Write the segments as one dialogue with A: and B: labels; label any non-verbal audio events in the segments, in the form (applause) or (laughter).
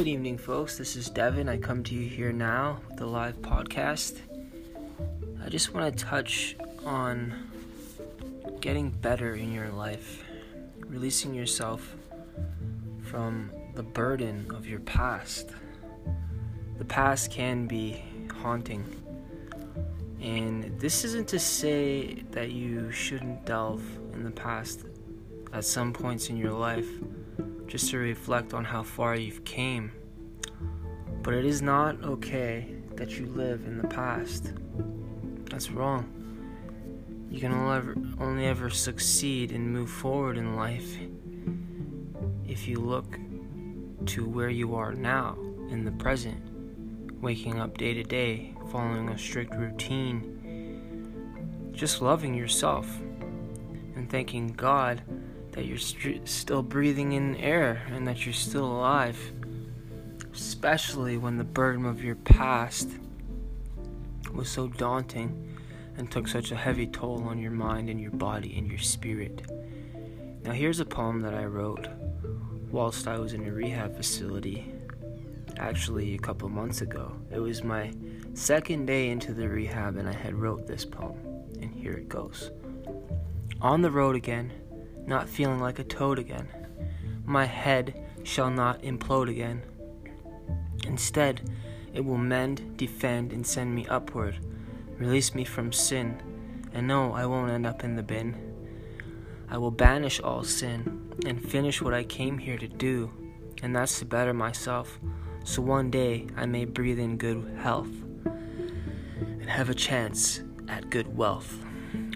A: Good evening, folks. This is Devin. I come to you here now with the live podcast. I just want to touch on getting better in your life, releasing yourself from the burden of your past. The past can be haunting. And this isn't to say that you shouldn't delve in the past at some points in your life just to reflect on how far you've came. But it is not okay that you live in the past. That's wrong. You can only ever, only ever succeed and move forward in life if you look to where you are now in the present, waking up day to day, following a strict routine, just loving yourself and thanking God that you're st- still breathing in air and that you're still alive, especially when the burden of your past was so daunting and took such a heavy toll on your mind and your body and your spirit. Now, here's a poem that I wrote whilst I was in a rehab facility, actually, a couple months ago. It was my second day into the rehab, and I had wrote this poem, and here it goes. On the road again, not feeling like a toad again. My head shall not implode again. Instead, it will mend, defend, and send me upward, release me from sin. And no, I won't end up in the bin. I will banish all sin and finish what I came here to do, and that's to better myself, so one day I may breathe in good health and have a chance at good wealth.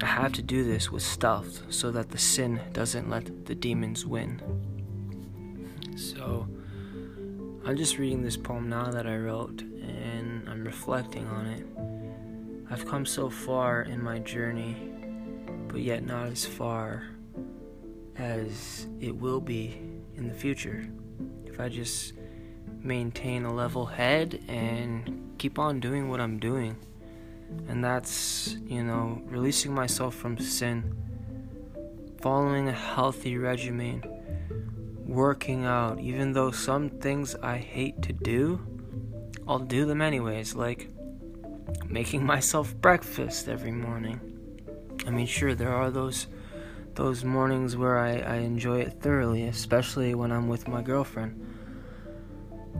A: I have to do this with stealth so that the sin doesn't let the demons win. So, I'm just reading this poem now that I wrote and I'm reflecting on it. I've come so far in my journey, but yet not as far as it will be in the future. If I just maintain a level head and keep on doing what I'm doing and that's, you know, releasing myself from sin, following a healthy regimen, working out, even though some things I hate to do, I'll do them anyways, like making (laughs) myself breakfast every morning. I mean, sure, there are those those mornings where I, I enjoy it thoroughly, especially when I'm with my girlfriend.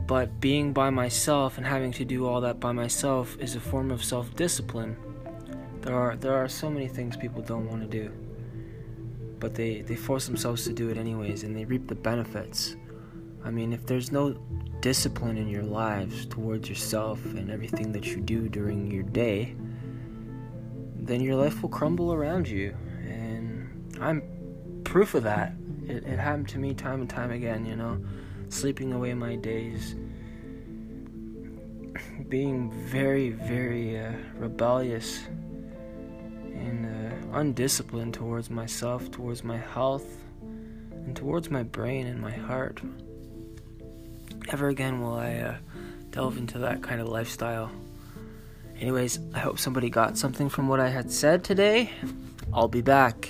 A: But being by myself and having to do all that by myself is a form of self-discipline. There are there are so many things people don't want to do. But they, they force themselves to do it anyways and they reap the benefits. I mean, if there's no discipline in your lives towards yourself and everything that you do during your day, then your life will crumble around you. And I'm proof of that. It, it happened to me time and time again, you know sleeping away my days, being very, very uh, rebellious and uh, undisciplined towards myself, towards my health, and towards my brain and my heart. Ever again will I uh, delve into that kind of lifestyle. Anyways, I hope somebody got something from what I had said today. I'll be back.